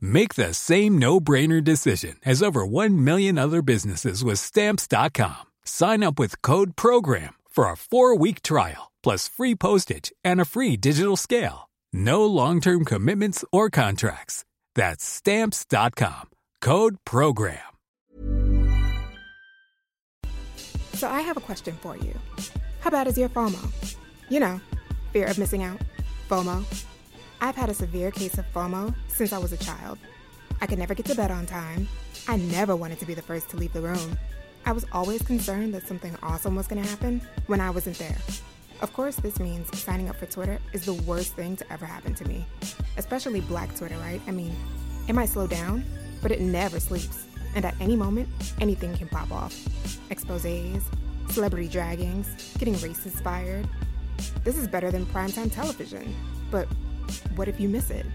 Make the same no-brainer decision as over 1 million other businesses with stamps.com. Sign up with code program for a 4-week trial plus free postage and a free digital scale. No long-term commitments or contracts. That's stamps.com. Code program. So I have a question for you. How bad is your FOMO? You know, fear of missing out. FOMO. I've had a severe case of FOMO since I was a child. I could never get to bed on time. I never wanted to be the first to leave the room. I was always concerned that something awesome was going to happen when I wasn't there. Of course, this means signing up for Twitter is the worst thing to ever happen to me. Especially black Twitter, right? I mean, it might slow down, but it never sleeps. And at any moment, anything can pop off. Exposés, celebrity draggings, getting racists fired. This is better than primetime television. But what if you miss it?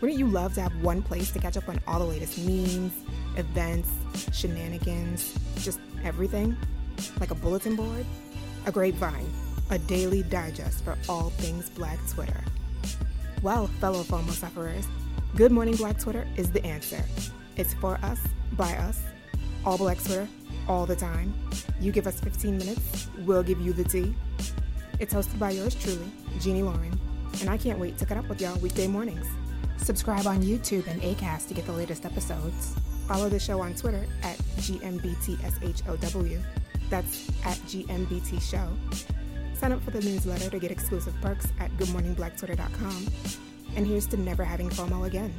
Wouldn't you love to have one place to catch up on all the latest memes, events, shenanigans, just everything? Like a bulletin board? A grapevine, a daily digest for all things Black Twitter. Well, fellow FOMO sufferers, Good Morning Black Twitter is the answer. It's for us, by us, all Black Twitter, all the time. You give us 15 minutes, we'll give you the tea. It's hosted by yours truly, Jeannie Lauren and I can't wait to get up with y'all weekday mornings. Subscribe on YouTube and ACAST to get the latest episodes. Follow the show on Twitter at GMBTSHOW. That's at GMBT Show. Sign up for the newsletter to get exclusive perks at goodmorningblack.twitter.com. And here's to never having FOMO again.